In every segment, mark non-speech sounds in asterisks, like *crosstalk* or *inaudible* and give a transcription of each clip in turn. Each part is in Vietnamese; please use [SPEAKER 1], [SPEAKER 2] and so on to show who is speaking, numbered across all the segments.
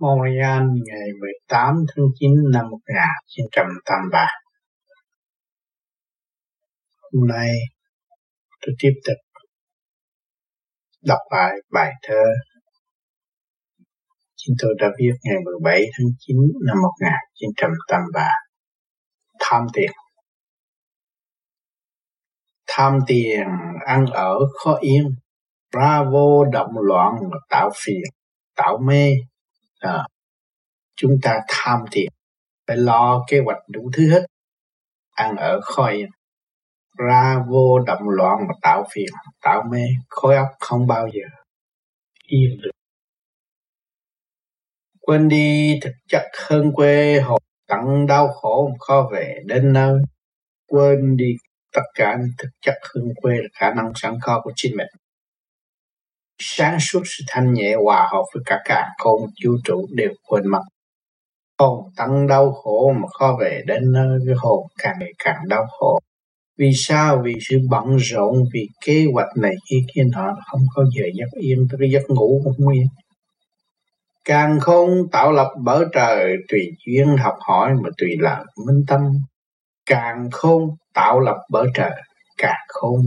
[SPEAKER 1] Montreal ngày 18 tháng 9 năm 1983. Hôm nay tôi tiếp tục đọc lại bài thơ chúng tôi đã viết ngày 17 tháng 9 năm 1983. Tham tiền Tham tiền ăn ở khó yên, ra vô động loạn và tạo phiền, tạo mê, à, chúng ta tham thiền phải lo kế hoạch đủ thứ hết. Ăn ở khói ra vô động loạn mà tạo phiền tạo mê khối óc không bao giờ yên được. Quên đi thực chất hơn quê hồn tận đau khổ khó về đến nơi. Quên đi tất cả thực chất hơn quê là khả năng sẵn có của chính mình sáng suốt sự thanh nhẹ hòa hợp với cả cả không vũ trụ đều quên mất. Hồn tăng đau khổ mà khó về đến nơi cái hồn càng ngày càng đau khổ. Vì sao? Vì sự bận rộn, vì kế hoạch này kia kia nọ không có giờ giấc yên tới cái giấc ngủ cũng nguyên càng không tạo lập bởi trời tùy duyên học hỏi mà tùy lợi minh tâm. Càng không tạo lập bởi trời, càng không.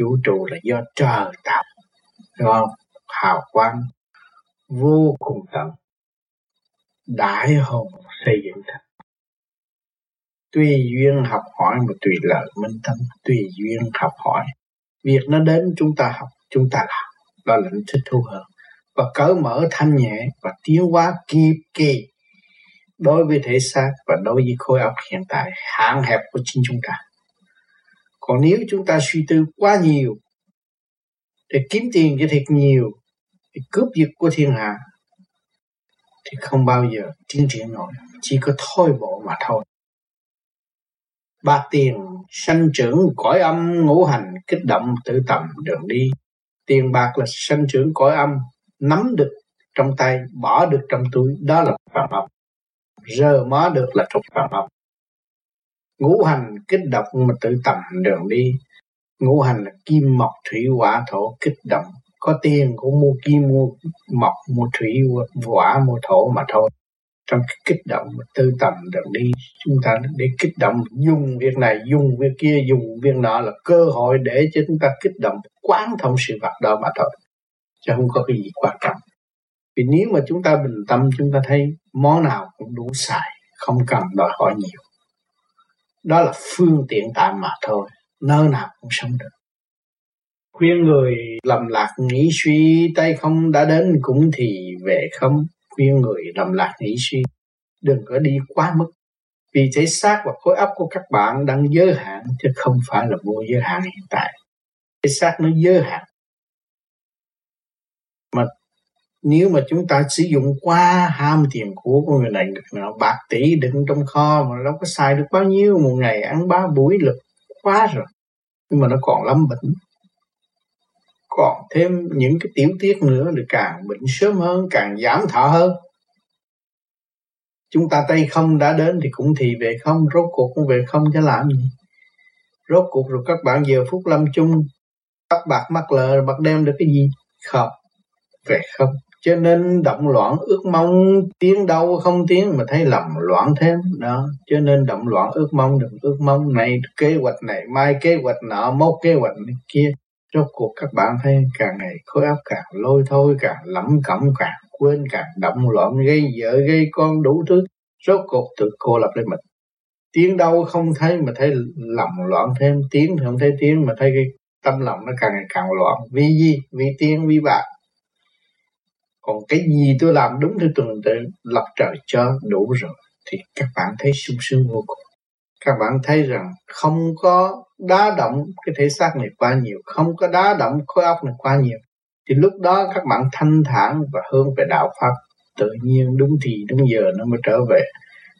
[SPEAKER 1] Vũ trụ là do trời tạo do hào quang vô cùng tận đại hồn xây dựng thành tùy duyên học hỏi mà tùy lợi minh tâm, tùy duyên học hỏi. Việc nó đến chúng ta học, chúng ta làm. Đó là thích thu hơn. Và cởi mở thanh nhẹ và tiến hóa kịp kỳ. Đối với thể xác và đối với khối óc hiện tại, hạn hẹp của chính chúng ta. Còn nếu chúng ta suy tư quá nhiều để kiếm tiền cho thiệt nhiều để cướp giật của thiên hạ thì không bao giờ tiến triển nổi, chỉ có thôi bộ mà thôi. Ba tiền sanh trưởng cõi âm ngũ hành, kích động tự tầm đường đi. Tiền bạc là sanh trưởng cõi âm, nắm được trong tay, bỏ được trong túi, đó là phạm âm rơ mó được là trục phạm âm ngũ hành kích động mà tự tầm đường đi ngũ hành là kim mộc thủy hỏa thổ kích động. Có tiền cũng mua kim, mua mộc, mua thủy hỏa, mua thổ mà thôi. Trong cái kích động tư tầm được đi, chúng ta để kích động, dùng việc này, dùng việc kia, dùng việc nọ là cơ hội để cho chúng ta kích động, quán thông sự vật đó mà thôi. Chứ không có cái gì quan trọng. Vì nếu mà chúng ta bình tâm, chúng ta thấy món nào cũng đủ xài, không cần đòi hỏi nhiều. Đó là phương tiện tạm mà thôi nơi nào cũng sống được. Khuyên người lầm lạc nghĩ suy, tay không đã đến cũng thì về không. Khuyên người lầm lạc nghĩ suy, đừng có đi quá mức. Vì thể xác và khối óc của các bạn đang giới hạn chứ không phải là vô giới hạn hiện tại. Thể xác nó giới hạn. Mà nếu mà chúng ta sử dụng quá ham tiền của của người này người nào bạc tỷ đựng trong kho mà đâu có xài được bao nhiêu một ngày, ăn ba buổi lực quá rồi. Nhưng mà nó còn lắm bệnh. Còn thêm những cái tiểu tiết nữa thì càng bệnh sớm hơn, càng giảm thọ hơn. Chúng ta tay không đã đến thì cũng thì về không, rốt cuộc cũng về không chứ làm gì. Rốt cuộc rồi các bạn giờ phút lâm chung tóc bạc mắt lờ bạc đem được cái gì? Không. Về không cho nên động loạn ước mong tiếng đâu không tiếng mà thấy lầm loạn thêm đó. Cho nên động loạn ước mong đừng ước mong này, kế hoạch này, mai kế hoạch nọ, mốt kế hoạch này kia. Rốt cuộc các bạn thấy càng ngày khối óc càng lôi thôi, càng lẩm cẩm, càng quên, càng động loạn, gây vợ, gây con đủ thứ. Rốt cuộc tự cô lập lên mình. Tiếng đâu không thấy mà thấy lầm loạn thêm tiếng thì không thấy tiếng mà thấy cái tâm lòng nó càng ngày càng loạn. Vì gì? Vì tiếng vì bạc còn cái gì tôi làm đúng theo tuần tự lập trời cho đủ rồi. Thì các bạn thấy sung sướng vô cùng. Các bạn thấy rằng không có đá động cái thể xác này quá nhiều, không có đá động khối óc này quá nhiều. Thì lúc đó các bạn thanh thản và hướng về đạo pháp. Tự nhiên đúng thì đúng giờ nó mới trở về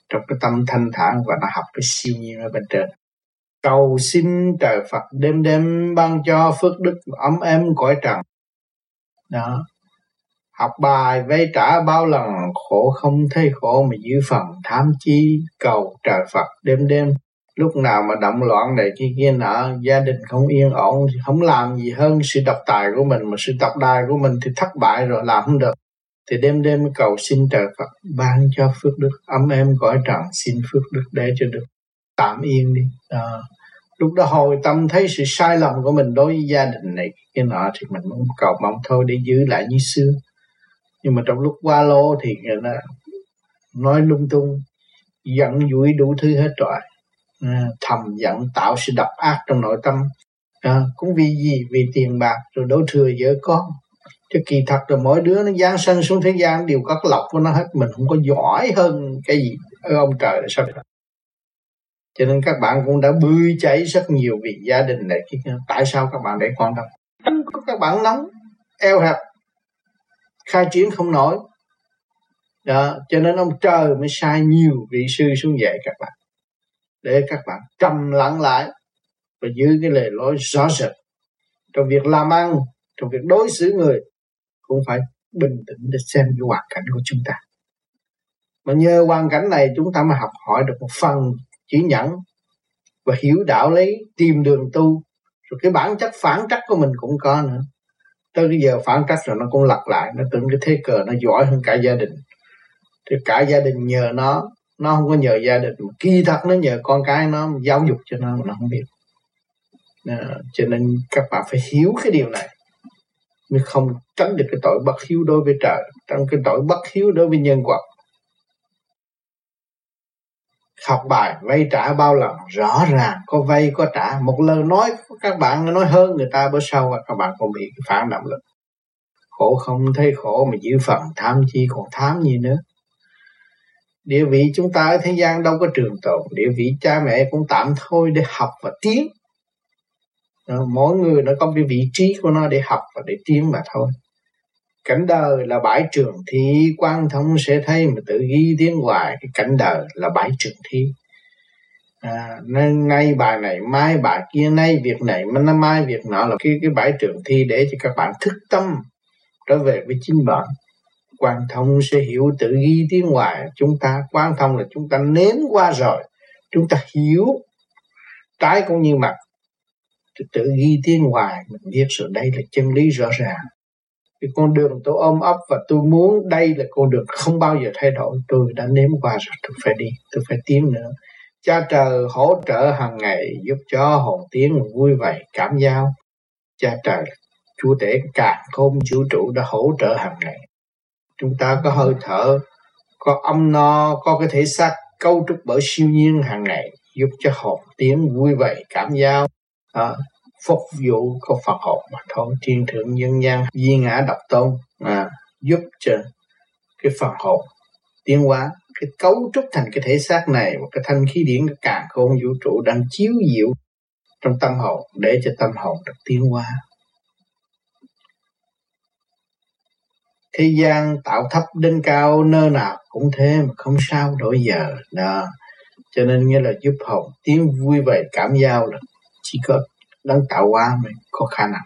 [SPEAKER 1] trong cái tâm thanh thản và nó học cái siêu nhiên ở bên trên. Cầu xin trời Phật đêm đêm ban cho phước đức ấm êm cõi trần. Đó học bài vay trả bao lần khổ không thấy khổ mà giữ phần tham chi cầu trời Phật đêm đêm. Lúc nào mà động loạn này kia kia nọ gia đình không yên ổn không làm gì hơn sự độc tài của mình mà sự độc tài của mình thì thất bại rồi làm không được. Thì đêm đêm cầu xin trời Phật ban cho phước đức ấm em cõi trần xin phước đức để cho được tạm yên đi. À, lúc đó hồi tâm thấy sự sai lầm của mình đối với gia đình này cái nọ thì mình muốn cầu mong thôi để giữ lại như xưa nhưng mà trong lúc qua lô thì người ta nói lung tung giận dỗi đủ thứ hết rồi à, thầm giận tạo sự độc ác trong nội tâm. À, cũng vì gì? Vì tiền bạc rồi đổ thừa vợ con. Chứ kỳ thật là mỗi đứa nó giáng sanh xuống thế gian đều có lọc của nó hết. Mình không có giỏi hơn cái gì. Ở ông trời là sao được cho nên các bạn cũng đã bươi cháy rất nhiều vì gia đình này. Tại sao các bạn để quan tâm? Các bạn nóng eo hẹp khai triển không nổi đó, cho nên ông trời mới sai nhiều vị sư xuống dạy các bạn. Để các bạn trầm lặng lại và giữ cái lề lối rõ rệt. Trong việc làm ăn, trong việc đối xử người, cũng phải bình tĩnh để xem cái hoàn cảnh của chúng ta. Mà nhờ hoàn cảnh này, chúng ta mới học hỏi được một phần chỉ nhẫn và hiểu đạo lý, tìm đường tu. Rồi cái bản chất, phản trắc của mình cũng có nữa tới cái giờ phản cách rồi nó cũng lặp lại nó tưởng cái thế cờ nó giỏi hơn cả gia đình. Thì cả gia đình nhờ nó nó không có nhờ gia đình kỳ thật nó nhờ con cái nó giáo dục cho nó mà nó không biết. À, cho nên các bạn phải hiểu cái điều này mới không tránh được cái tội bất hiếu đối với trời trong cái tội bất hiếu đối với nhân quả học bài vay trả bao lần. Rõ ràng có vay, có trả. Một lời nói, các bạn nói hơn người ta, bữa sau các bạn còn bị phản động lực. Khổ không thấy khổ mà giữ phần, tham chi còn tham gì nữa. Địa vị chúng ta ở thế gian đâu có trường tồn. Địa vị cha mẹ cũng tạm thôi để học và tiến. Mỗi người nó có cái vị trí của nó để học và để tiến mà thôi cảnh đời là bãi trường thi quan thông sẽ thấy mà tự ghi tiếng hoài. Cái cảnh đời là bãi trường thi. À, nên nay bài này mai bài kia nay việc này mà mai việc nọ là cái cái bãi trường thi để cho các bạn thức tâm trở về với chính bạn. Quan thông sẽ hiểu tự ghi tiếng hoài. Chúng ta quan thông là chúng ta nếm qua rồi. Chúng ta hiểu. Trái cũng như mặt. Tự ghi tiếng hoài mình biết rồi. Đây là chân lý rõ ràng cái con đường tôi ôm ấp và tôi muốn đây là con đường không bao giờ thay đổi. Tôi đã nếm qua rồi tôi phải đi tôi phải tiến nữa. Cha trời hỗ trợ hàng ngày giúp cho hồn tiến vui vẻ cảm giao. Cha trời chúa tể cả không vũ trụ đã hỗ trợ hàng ngày. Chúng ta có hơi thở có âm no có cái thể xác cấu trúc bởi siêu nhiên hàng ngày giúp cho hồn tiến vui vẻ cảm giao. À, phục vụ của Phật học mà thôi thiên thượng nhân gian di ngã độc tôn à, giúp cho cái Phật học tiến hóa cái cấu trúc thành cái thể xác này và cái thanh khí điển cái cả khôn vũ trụ đang chiếu diệu trong tâm hồn để cho tâm hồn được tiến hóa. Thế gian tạo thấp đến cao nơi nào cũng thế mà không sao đổi giờ. Đó. Cho nên nghĩa là giúp hồn tiến vui vẻ cảm giao là chỉ có đấng tạo hóa mới có khả năng.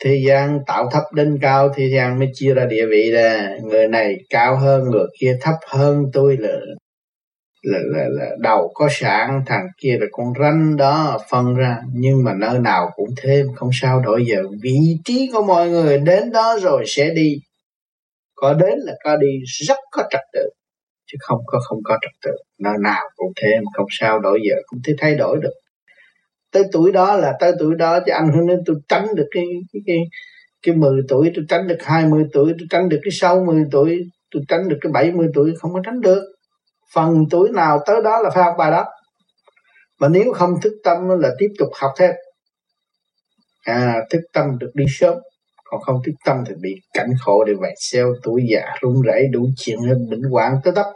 [SPEAKER 1] Thế gian tạo thấp đến cao thế gian mới chia ra địa vị là người này cao hơn người kia thấp hơn tôi là là, là, là đầu có sáng thằng kia là con ranh đó phân ra. Nhưng mà nơi nào cũng thêm không sao đổi giờ. Vị trí của mọi người đến đó rồi sẽ đi. Có đến là có đi rất có trật tự. Chứ không có không có trật tự. Nơi nào cũng thêm không sao đổi giờ. Không thể thay đổi được tới tuổi đó là tới tuổi đó chứ anh nên tôi tránh được cái cái cái cái 10 tuổi tôi tránh được 20 tuổi tôi tránh được cái 60 tuổi tôi tránh được cái 70 tuổi không có tránh được. Phần tuổi nào tới đó là phải học bài đó. Mà nếu không thức tâm là tiếp tục học thêm à thức tâm được đi sớm còn không thức tâm thì bị cảnh khổ để vạch xeo tuổi già run rẩy đủ chuyện hơn bệnh hoạn tới tấp.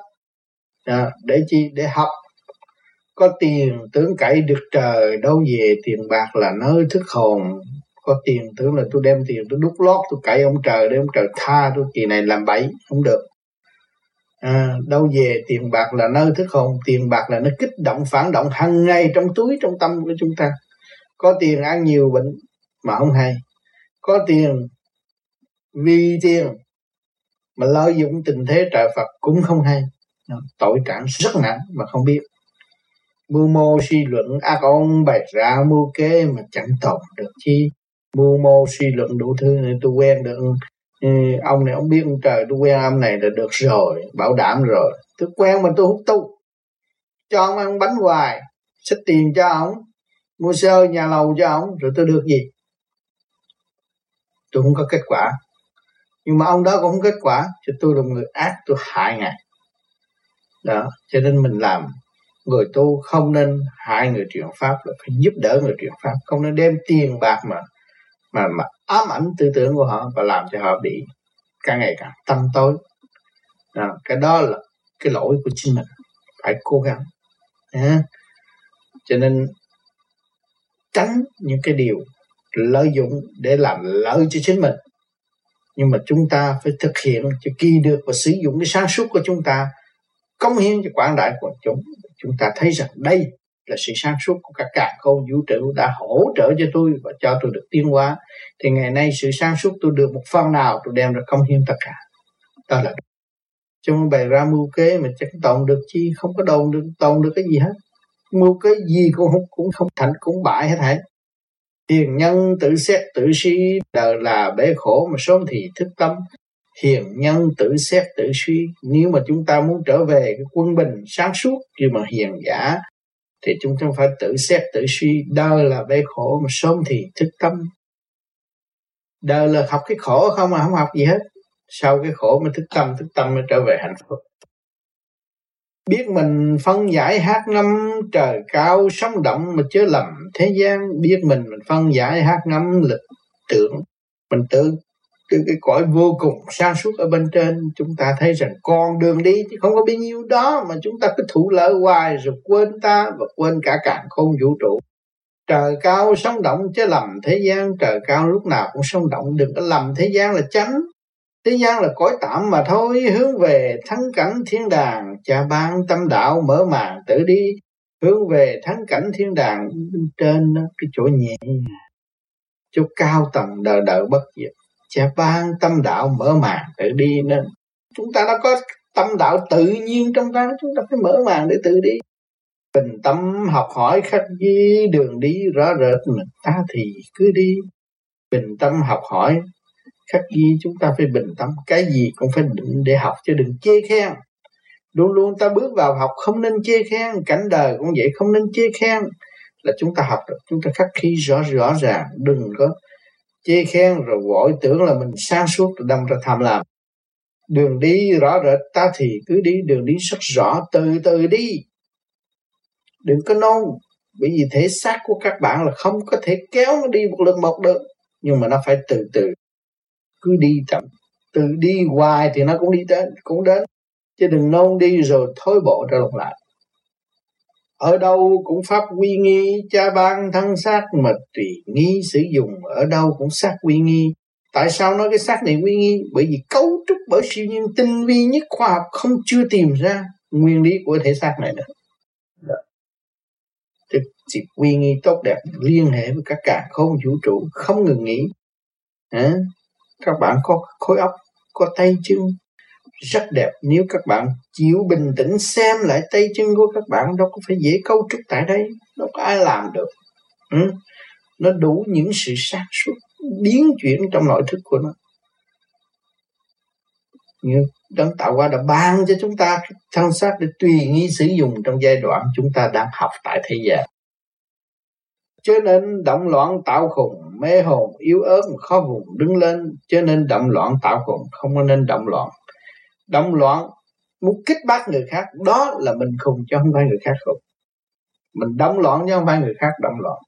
[SPEAKER 1] À, để chi? Để học có tiền tướng cậy được trời đâu về tiền bạc là nơi thức hồn. Có tiền tưởng là tôi đem tiền tôi đút lót tôi cậy ông trời để ông trời tha tôi kỳ này làm bậy không được. À, đâu về tiền bạc là nơi thức hồn tiền bạc là nó kích động phản động hàng ngày trong túi trong tâm của chúng ta. Có tiền ăn nhiều bệnh mà không hay. Có tiền vì tiền mà lợi dụng tình thế trời Phật cũng không hay. Tội trạng rất nặng mà không biết mưu mô suy luận ác ôn bày ra mưu kế mà chẳng tồn được chi? Mưu mô suy luận đủ thứ này tôi quen được. Ừ, ông này ông biết ông trời tôi quen ông này là được rồi bảo đảm rồi. Tôi quen mà tôi hút tu. Cho ông ăn bánh hoài xích tiền cho ông mua sơ nhà lầu cho ông rồi tôi được gì? Tôi không có kết quả. Nhưng mà ông đó cũng không kết quả cho tôi là người ác tôi hại ngài. Đó cho nên mình làm người tu không nên hại người truyền pháp là phải giúp đỡ người truyền pháp. Không nên đem tiền bạc mà mà mà ám ảnh tư tưởng của họ và làm cho họ bị càng ngày càng tâm tối. À, cái đó là cái lỗi của chính mình. Phải cố gắng. À. cho nên tránh những cái điều lợi dụng để làm lợi cho chính mình. Nhưng mà chúng ta phải thực hiện cho kỳ được và sử dụng cái sáng suốt của chúng ta cống hiến cho quảng đại quần chúng chúng ta thấy rằng đây là sự sáng suốt của các cả khôn vũ trụ đã hỗ trợ cho tôi và cho tôi được tiến hóa. Thì ngày nay sự sáng suốt tôi được một phần nào tôi đem ra công hiến tất cả. Đó là trong bày ra mưu kế mà chẳng tồn được chi, không có đồn được, tồn được cái gì hết. Mưu kế gì cũng không cũng không thành, cũng bại hết thảy. Tiền nhân tự xét, tự suy đời là bể khổ mà sớm thì thức tâm hiền nhân tự xét tự suy. Nếu mà chúng ta muốn trở về cái quân bình sáng suốt nhưng mà hiền giả, thì chúng ta phải tự xét tự suy. Đời là bể khổ mà sớm thì thức tâm. Đời là học cái khổ không mà không học gì hết. Sau cái khổ mới thức tâm thức tâm mới trở về hạnh phúc. Biết mình phân giải hát ngâm, trời cao sống động mà chớ lầm thế gian. Biết mình mình phân giải hát ngâm, lực tưởng, mình tự cái, cái cõi vô cùng sáng suốt ở bên trên chúng ta thấy rằng con đường đi chứ không có bao nhiêu đó mà chúng ta cứ thụ lợi hoài rồi quên ta và quên cả cạn không vũ trụ. Trời cao sống động chứ lầm thế gian trời cao lúc nào cũng sống động. Đừng có lầm thế gian là chánh thế gian là cõi tạm mà thôi. Hướng về thắng cảnh thiên đàng cha ban tâm đạo mở màn tự đi. Hướng về thắng cảnh thiên đàng trên cái chỗ nhẹ chỗ cao tầng đời đời bất diệt sẽ ban tâm đạo mở màn tự đi nên chúng ta đã có tâm đạo tự nhiên trong ta, chúng ta phải mở màn để tự đi. Bình tâm học hỏi khắc ghi đường đi rõ rệt, mình ta thì cứ đi. Bình tâm học hỏi khắc ghi, chúng ta phải bình tâm. Cái gì cũng phải định để học chứ đừng chê khen. Luôn luôn ta bước vào học không nên chê khen, cảnh đời cũng vậy, không nên chê khen là chúng ta học được. Chúng ta khắc ghi rõ rõ ràng, đừng có chê khen rồi vội tưởng là mình sáng suốt rồi đâm ra tham lam. Đường đi rõ rệt, ta thì cứ đi, đường đi rất rõ, từ từ đi. Đừng có nôn, bởi vì thể xác của các bạn là không có thể kéo nó đi một lần một được, nhưng mà nó phải từ từ. Cứ đi chậm từ đi hoài thì nó cũng đi đến, cũng đến. Chứ đừng nôn đi rồi thối bộ ra lộn lại ở đâu cũng pháp quy nghi cha ban thân xác mà tùy nghi sử dụng ở đâu cũng xác quy nghi. Tại sao nói cái xác này quy nghi? Bởi vì cấu trúc bởi siêu nhiên tinh vi nhất khoa học không chưa tìm ra nguyên lý của thể xác này nữa. Thì chỉ quy nghi tốt đẹp liên hệ với các cả không vũ trụ không ngừng nghỉ. À, các bạn có khối óc có tay chân rất đẹp. Nếu các bạn chịu bình tĩnh xem lại tay chân của các bạn, đâu có phải dễ cấu trúc tại đây. Đâu có ai làm được. Ừ? nó đủ những sự sáng suốt biến chuyển trong nội thức của nó. Như đấng tạo hóa đã ban cho chúng ta thân xác để tùy nghi sử dụng trong giai đoạn chúng ta đang học tại thế gian. Cho nên động loạn tạo khùng, mê hồn, yếu ớt, khó vùng đứng lên. Cho nên động loạn tạo khùng, không có nên động loạn động loạn muốn kích bác người khác, đó là mình khùng chứ không phải người khác khùng. Mình động loạn chứ không phải người khác động loạn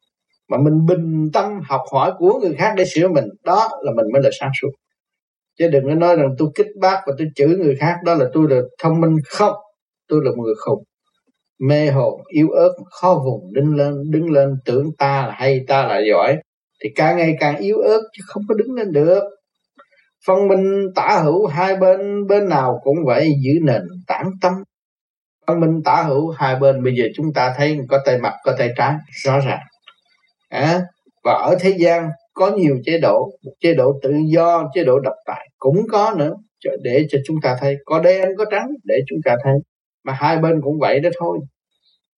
[SPEAKER 1] mà mình bình tâm học hỏi của người khác để sửa mình, đó là mình mới là sáng suốt. Chứ đừng có nói rằng tôi kích bác và tôi chửi người khác, đó là tôi là thông minh không. Tôi là một người khùng. Mê hồn, yếu ớt, khó vùng, đứng lên đứng lên, tưởng ta là hay, ta là giỏi. Thì càng ngày càng yếu ớt chứ không có đứng lên được phân minh tả hữu hai bên bên nào cũng vậy giữ nền tảng tâm. Phân minh tả hữu hai bên bây giờ chúng ta thấy có tay mặt có tay trái rõ ràng. À, và ở thế gian có nhiều chế độ một chế độ tự do chế độ độc tài cũng có nữa để cho chúng ta thấy. Có đen có trắng để chúng ta thấy. Mà hai bên cũng vậy đó thôi.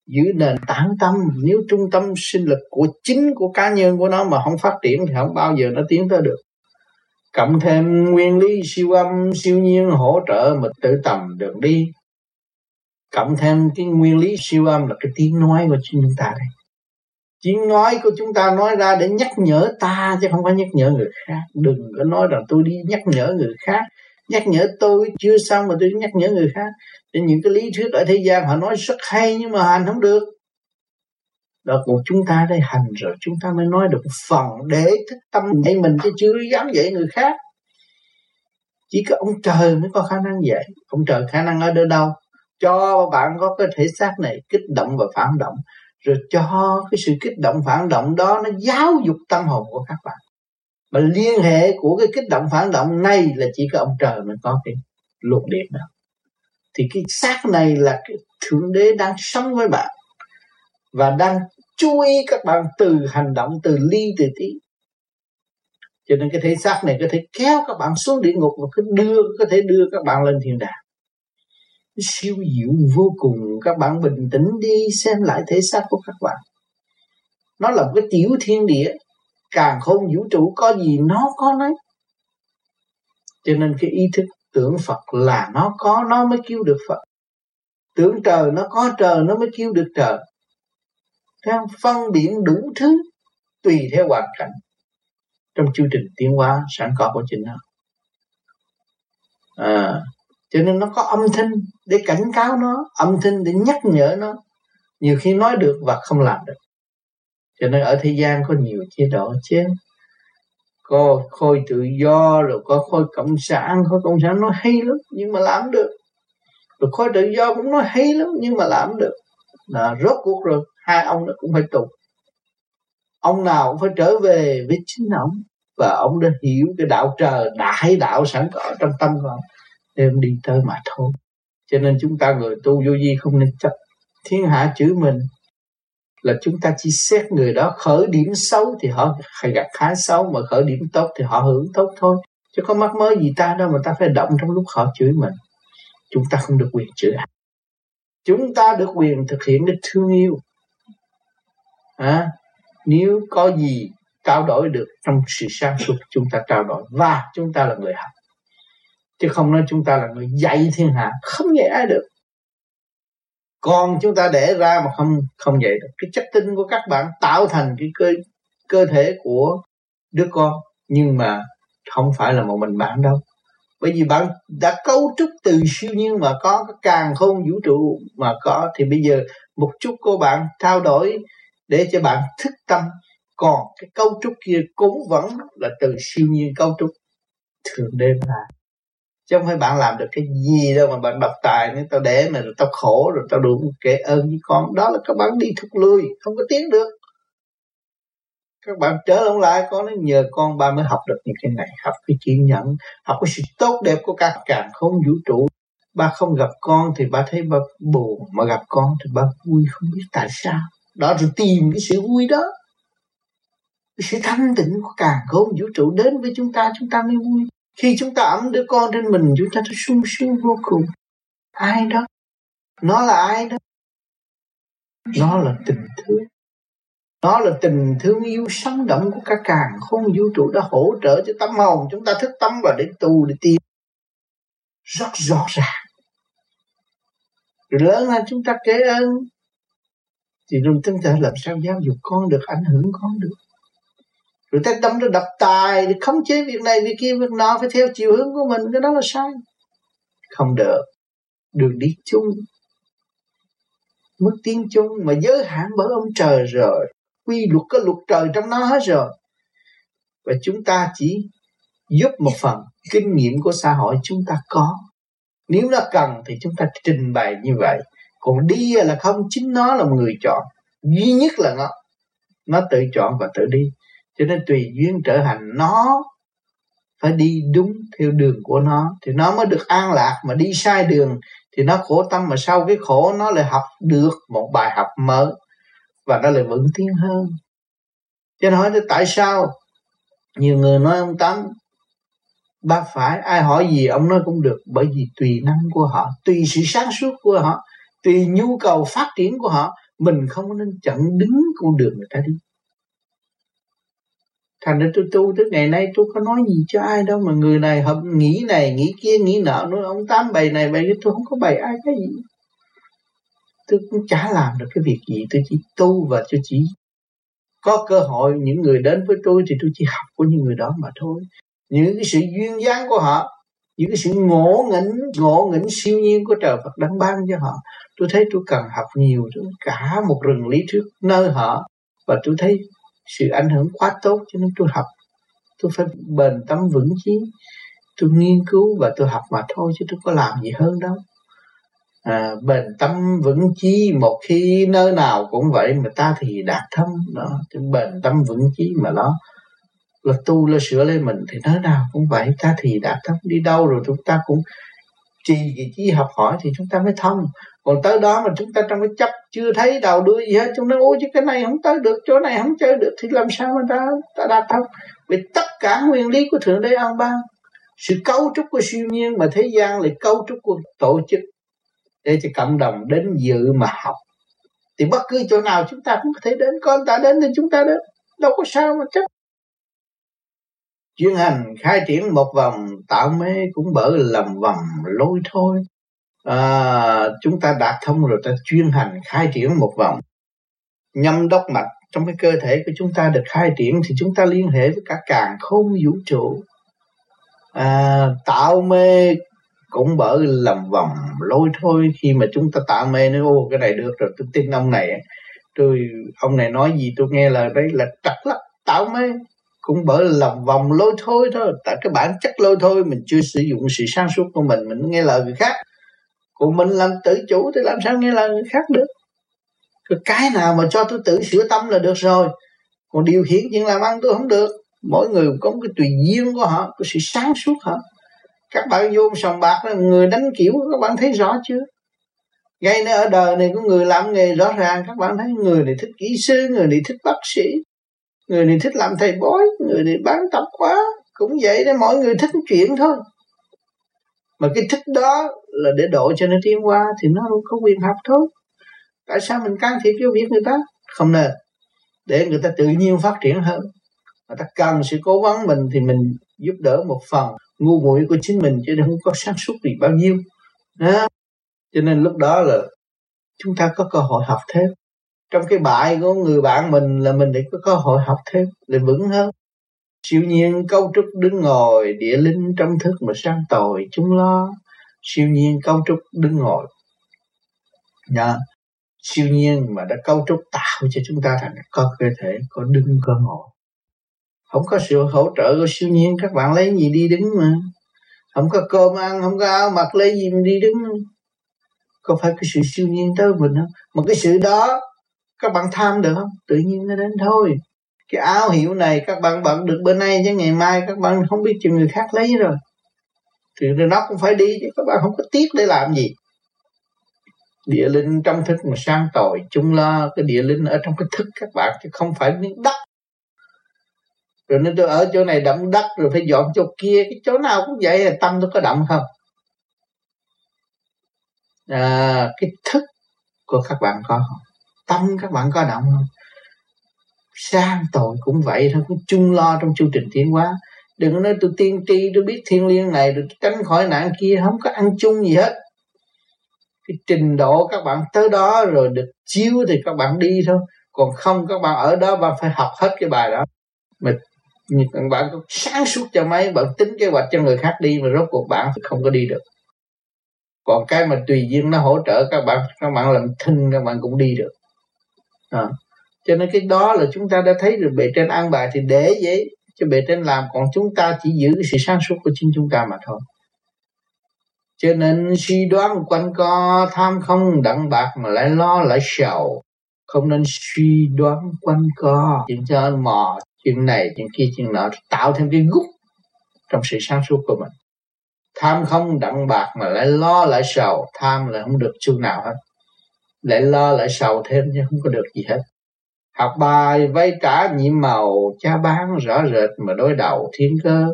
[SPEAKER 1] Giữ nền tảng tâm. Nếu trung tâm sinh lực của chính của cá nhân của nó mà không phát triển thì không bao giờ nó tiến tới được cộng thêm nguyên lý siêu âm, siêu nhiên hỗ trợ mà tự tầm đường đi. Cộng thêm cái nguyên lý siêu âm là cái tiếng nói của chúng ta đây. Tiếng nói của chúng ta nói ra để nhắc nhở ta chứ không phải nhắc nhở người khác. Đừng có nói rằng tôi đi nhắc nhở người khác. Nhắc nhở tôi chưa xong mà tôi nhắc nhở người khác. Thì những cái lý thuyết ở thế gian họ nói rất hay nhưng mà hành không được đó của chúng ta đây hành rồi, chúng ta mới nói được phần để thức tâm dạy mình chứ chưa dám dạy người khác. Chỉ có ông trời mới có khả năng dạy. Ông trời khả năng ở đâu đâu? Cho bạn có cái thể xác này kích động và phản động, rồi cho cái sự kích động phản động đó nó giáo dục tâm hồn của các bạn. Mà liên hệ của cái kích động phản động này là chỉ có ông trời mới có cái luật điện đó. Thì cái xác này là cái thượng đế đang sống với bạn và đang chú ý các bạn từ hành động, từ ly, từ tí. Cho nên cái thể xác này có thể kéo các bạn xuống địa ngục và cứ đưa, có thể đưa các bạn lên thiên đàng. Siêu diệu vô cùng, các bạn bình tĩnh đi xem lại thể xác của các bạn. Nó là một cái tiểu thiên địa, càng không vũ trụ có gì nó có nấy. Cho nên cái ý thức tưởng Phật là nó có, nó mới kêu được Phật. Tưởng trời nó có trời, nó mới kêu được trời theo phân biệt đủ thứ tùy theo hoàn cảnh. Trong chương trình tiến hóa sẵn có của chính nó. À, cho nên nó có âm thanh để cảnh cáo nó âm thanh để nhắc nhở nó. Nhiều khi nói được và không làm được. Cho nên ở thế gian có nhiều chế độ chứ có khôi tự do rồi có khôi cộng sản. Khôi cộng sản nó hay lắm nhưng mà làm được. Rồi khôi tự do cũng nó hay lắm nhưng mà làm được. Là rốt cuộc rồi hai ông nó cũng phải tù. Ông nào cũng phải trở về với chính ông và ông đã hiểu cái đạo trời đại đạo sẵn có trong tâm của ông, đem đi tới mà thôi. Cho nên chúng ta người tu vô vi không nên chấp. Thiên hạ chữ mình là chúng ta chỉ xét người đó khởi điểm xấu thì họ phải gặp khá xấu, mà khởi điểm tốt thì họ hưởng tốt thôi. Chứ có mắc mới gì ta đâu mà ta phải động trong lúc họ chửi mình. Chúng ta không được quyền chửi ai chúng ta được quyền thực hiện cái thương yêu à, nếu có gì trao đổi được trong sự sáng suốt chúng ta trao đổi và chúng ta là người học. Chứ không nói chúng ta là người dạy thiên hạ không dạy ai được. Còn chúng ta để ra mà không không dạy được. Cái chất tinh của các bạn tạo thành cái cơ cơ thể của đứa con nhưng mà không phải là một mình bạn đâu. Bởi vì bạn đã cấu trúc từ siêu nhiên mà có cái càng không vũ trụ mà có thì bây giờ một chút của bạn trao đổi để cho bạn thức tâm. Còn cái cấu trúc kia cũng vẫn là từ siêu nhiên cấu trúc thường đêm là chứ không phải bạn làm được cái gì đâu mà bạn độc tài nên tao để mà rồi tao khổ rồi tao đủ kể ơn với con. Đó là các bạn đi thúc lui không có tiến được. Các bạn trở lại lại, con nói nhờ con ba mới học được những cái này, học cái kiên nhẫn, học cái sự tốt đẹp của các càng không vũ trụ. Ba không gặp con thì ba thấy ba buồn, mà gặp con thì ba vui không biết tại sao đó, rồi tìm cái sự vui đó. Cái sự thanh tịnh của càng không vũ trụ đến với chúng ta chúng ta mới vui. Khi chúng ta ấm đứa con trên mình, chúng ta thấy sung sướng vô cùng. Ai đó? Nó là ai đó? Nó là tình thương. Nó là tình thương yêu sống động của cả càng không vũ trụ đã hỗ trợ cho tâm hồn chúng ta thức tâm và để tu, để tìm. Rất rõ ràng. Rồi lớn lên chúng ta kể ơn thì rồi chúng ta làm sao giáo dục con được, ảnh hưởng con được? Rồi ta tâm ra đập tài để khống chế việc này, việc kia, việc nọ, phải theo chiều hướng của mình, cái đó là sai. Không được. Đường đi chung. Mức tiến chung, mà giới hạn bởi ông trời rồi. Quy luật có luật trời trong nó hết rồi. Và chúng ta chỉ giúp một phần kinh nghiệm của xã hội chúng ta có. Nếu nó cần thì chúng ta trình bày như vậy còn đi là không, chính nó là một người chọn. Duy nhất là nó. Nó tự chọn và tự đi. Cho nên tùy duyên trở hành nó, phải đi đúng theo đường của nó. Thì nó mới được an lạc. Mà đi sai đường, thì nó khổ tâm. Mà sau cái khổ, nó lại học được một bài học mới. Và nó lại vững tiến hơn. Cho nên hỏi tại sao? Nhiều người nói ông tám, ba phải, ai hỏi gì ông nói cũng được. Bởi vì tùy năng của họ, tùy sự sáng suốt của họ tùy nhu cầu phát triển của họ, mình không nên chặn đứng con đường người ta đi. Thành ra tôi tu tới ngày nay tôi có nói gì cho ai đâu mà người này hợp, nghĩ này, nghĩ kia, nghĩ nọ, nói ông tám bày này bày tôi không có bày ai, cái gì? Tôi cũng chả làm được cái việc gì, tôi chỉ tu và tôi chỉ có cơ hội, những người đến với tôi thì tôi chỉ học của những người đó mà thôi. Những cái sự duyên dáng của họ những cái sự ngộ nghĩnh ngộ nghĩnh siêu nhiên của trời Phật đang ban cho họ. Tôi thấy tôi cần học nhiều tôi cả một rừng lý thuyết nơi họ và tôi thấy sự ảnh hưởng quá tốt cho nên tôi học. Tôi phải bền tâm vững chí. Tôi nghiên cứu và tôi học mà thôi chứ tôi có làm gì hơn đâu. À, bền tâm vững chí một khi nơi nào cũng vậy mà ta thì đạt thâm đó. Bền tâm vững chí mà nó là tu là sửa lên mình thì nơi nào cũng vậy. Ta thì đạt thông đi đâu rồi chúng ta cũng trì cái chí học hỏi thì chúng ta mới thông còn tới đó mà chúng ta trong cái chấp chưa thấy đầu đuôi gì hết, chúng ta ôi, chứ cái này không tới được, chỗ này không chơi được thì làm sao mà ta ta đạt thông vì tất cả nguyên lý của thượng đế an ban sự cấu trúc của siêu nhiên mà thế gian là cấu trúc của tổ chức để cho cộng đồng đến dự mà học. Thì bất cứ chỗ nào chúng ta cũng có thể đến con ta đến thì chúng ta đến. Đâu có sao mà chấp chuyên hành khai triển một vòng tạo mê cũng bởi lầm vòng lôi thôi. À, chúng ta đạt thông rồi ta chuyên hành khai triển một vòng. Nhâm đốc mạch trong cái cơ thể của chúng ta được khai triển thì chúng ta liên hệ với cả càng không vũ trụ. À, tạo mê cũng bởi lầm vòng lôi thôi. Khi mà chúng ta tạo mê nói ô cái này được rồi tôi tin ông này. Tôi ông này nói gì tôi nghe lời đấy là trật lắm tạo mê cũng bởi lòng vòng lôi thôi thôi. Tại cái bản chất lôi thôi, mình chưa sử dụng sự sáng suốt của mình mình nghe lời người khác. Còn mình làm tự chủ thì làm sao nghe lời người khác được? Cái nào mà cho tôi tự sửa tâm là được rồi. Còn điều khiển chuyện làm ăn tôi không được. Mỗi người có một cái tùy duyên của họ, có sự sáng suốt họ. Các bạn vô sòng bạc là người đánh kiểu, các bạn thấy rõ chưa? Ngay nơi ở đời này có người làm nghề rõ ràng, các bạn thấy người này thích kỹ sư, người này thích bác sĩ người này thích làm thầy bói, người này bán tập quá, cũng vậy đấy mọi người thích chuyện thôi. Mà cái thích đó là để độ cho nó tiến qua thì nó không có quyền học thôi. Tại sao mình can thiệp vô việc người ta? Không nên để người ta tự nhiên phát triển hơn. Người ta cần sự cố vấn mình thì mình giúp đỡ một phần ngu muội của chính mình chứ không có sáng suốt gì bao nhiêu. Đó. cho nên lúc đó là chúng ta có cơ hội học thêm trong cái bại của người bạn mình là mình để có cơ hội học thêm, để vững hơn. Siêu nhiên cấu trúc đứng ngồi, địa linh trong thức mà sang tội chúng lo. Siêu nhiên cấu trúc đứng ngồi. Nha. siêu nhiên mà đã cấu trúc tạo cho chúng ta thành có cơ thể, có đứng, có ngồi. Không có sự hỗ trợ của siêu nhiên, các bạn lấy gì đi đứng mà? Không có cơm ăn, không có áo mặc, lấy gì mà đi đứng có phải cái sự siêu nhiên tới mình không? Mà cái sự đó các bạn tham được không? Tự nhiên nó đến thôi. Cái áo hiệu này các bạn bận được bữa nay chứ ngày mai các bạn không biết cho người khác lấy rồi. Thì nó cũng phải đi chứ các bạn không có tiếc để làm gì. Địa linh trong thức mà sang tội chung lo cái địa linh ở trong cái thức các bạn chứ không phải miếng đất. Rồi nên tôi ở chỗ này đậm đất rồi phải dọn chỗ kia cái chỗ nào cũng vậy là tâm tôi có động không? À, cái thức của các bạn có không? Tâm các bạn có động không? Sang tội cũng vậy thôi cũng chung lo trong chương trình tiến hóa. Đừng có nói tôi tiên tri, tôi biết thiên liêng này được tránh khỏi nạn kia, không có ăn chung gì hết. Cái trình độ các bạn tới đó rồi được chiếu thì các bạn đi thôi. Còn không, các bạn ở đó, bạn phải học hết cái bài đó. Mà các bạn có sáng suốt cho mấy, bạn tính kế hoạch cho người khác đi mà rốt cuộc bạn thì không có đi được. Còn cái mà tùy duyên nó hỗ trợ các bạn các bạn làm thinh các bạn cũng đi được à. cho nên cái đó là chúng ta đã thấy được bề trên an bài thì để vậy, cho bề trên làm, còn chúng ta chỉ giữ cái sự sáng suốt của chính chúng ta mà thôi. Cho nên suy đoán quanh co, tham không, đặng bạc mà lại lo, lại sầu không nên suy đoán quanh co. Chuyện cho mò, chuyện này, chuyện kia, chuyện nọ tạo thêm cái gút trong sự sáng suốt của mình. Tham không, đặng bạc mà lại lo, lại sầu tham là không được chút nào hết lại lo, lại sầu thêm chứ không có được gì hết. Học bài vay trả nhiệm màu, cha bán rõ rệt mà đối đầu thiên cơ.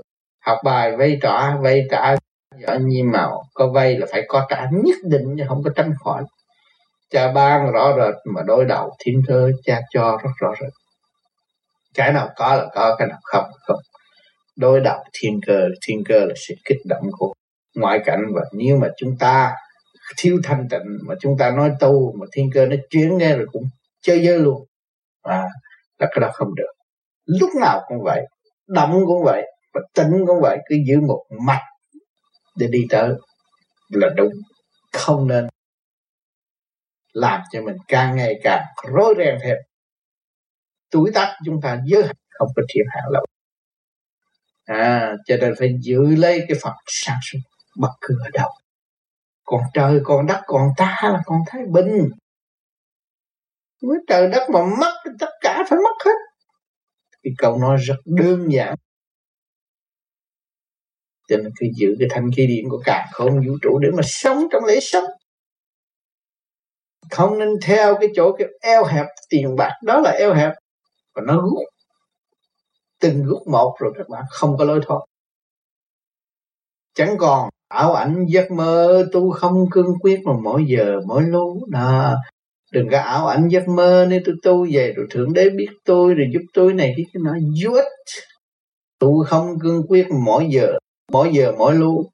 [SPEAKER 1] Học bài vay trả vay trả rõ nhiệm màu. Có vay là phải có trả nhất định chứ không có tránh khỏi. Cha ban rõ rệt mà đối đầu thiên cơ, cha cho rất rõ rệt. Cái nào có là có, cái nào không là không. Đối đầu thiên cơ thiên cơ là sự kích động của ngoại cảnh và nếu mà chúng ta thiếu thanh tịnh mà chúng ta nói tu mà thiên cơ nó chuyển nghe rồi cũng chơi dơ luôn. À là cái đó không được. Lúc nào cũng vậy động cũng vậy và tĩnh cũng vậy, cứ giữ một mặt để đi tới là đúng. Không nên làm cho mình càng ngày càng rối ren thêm. Tuổi tác chúng ta giới hạn không có thiện hạn lâu à cho nên phải giữ lấy cái phật sáng suốt, bất cứ ở đâu còn trời, còn đất, còn ta là còn thái bình. Với trời đất mà mất, tất cả phải mất hết. Cái câu nói rất đơn giản. Cho nên cứ giữ cái thanh khí điện của cả không vũ trụ để mà sống trong lễ sống. Không nên theo cái chỗ cái eo hẹp tiền bạc. Đó là eo hẹp. Và nó rút. Từng rút một rồi các bạn không có lối thoát. Chẳng còn ảo ảnh giấc mơ tu không cương quyết mà mỗi giờ mỗi lúc đó đừng có ảo ảnh giấc mơ nên tôi tu về rồi thượng đế biết tôi rồi giúp tôi này cái nó nói dốt tu không cương quyết mỗi giờ mỗi giờ mỗi lúc.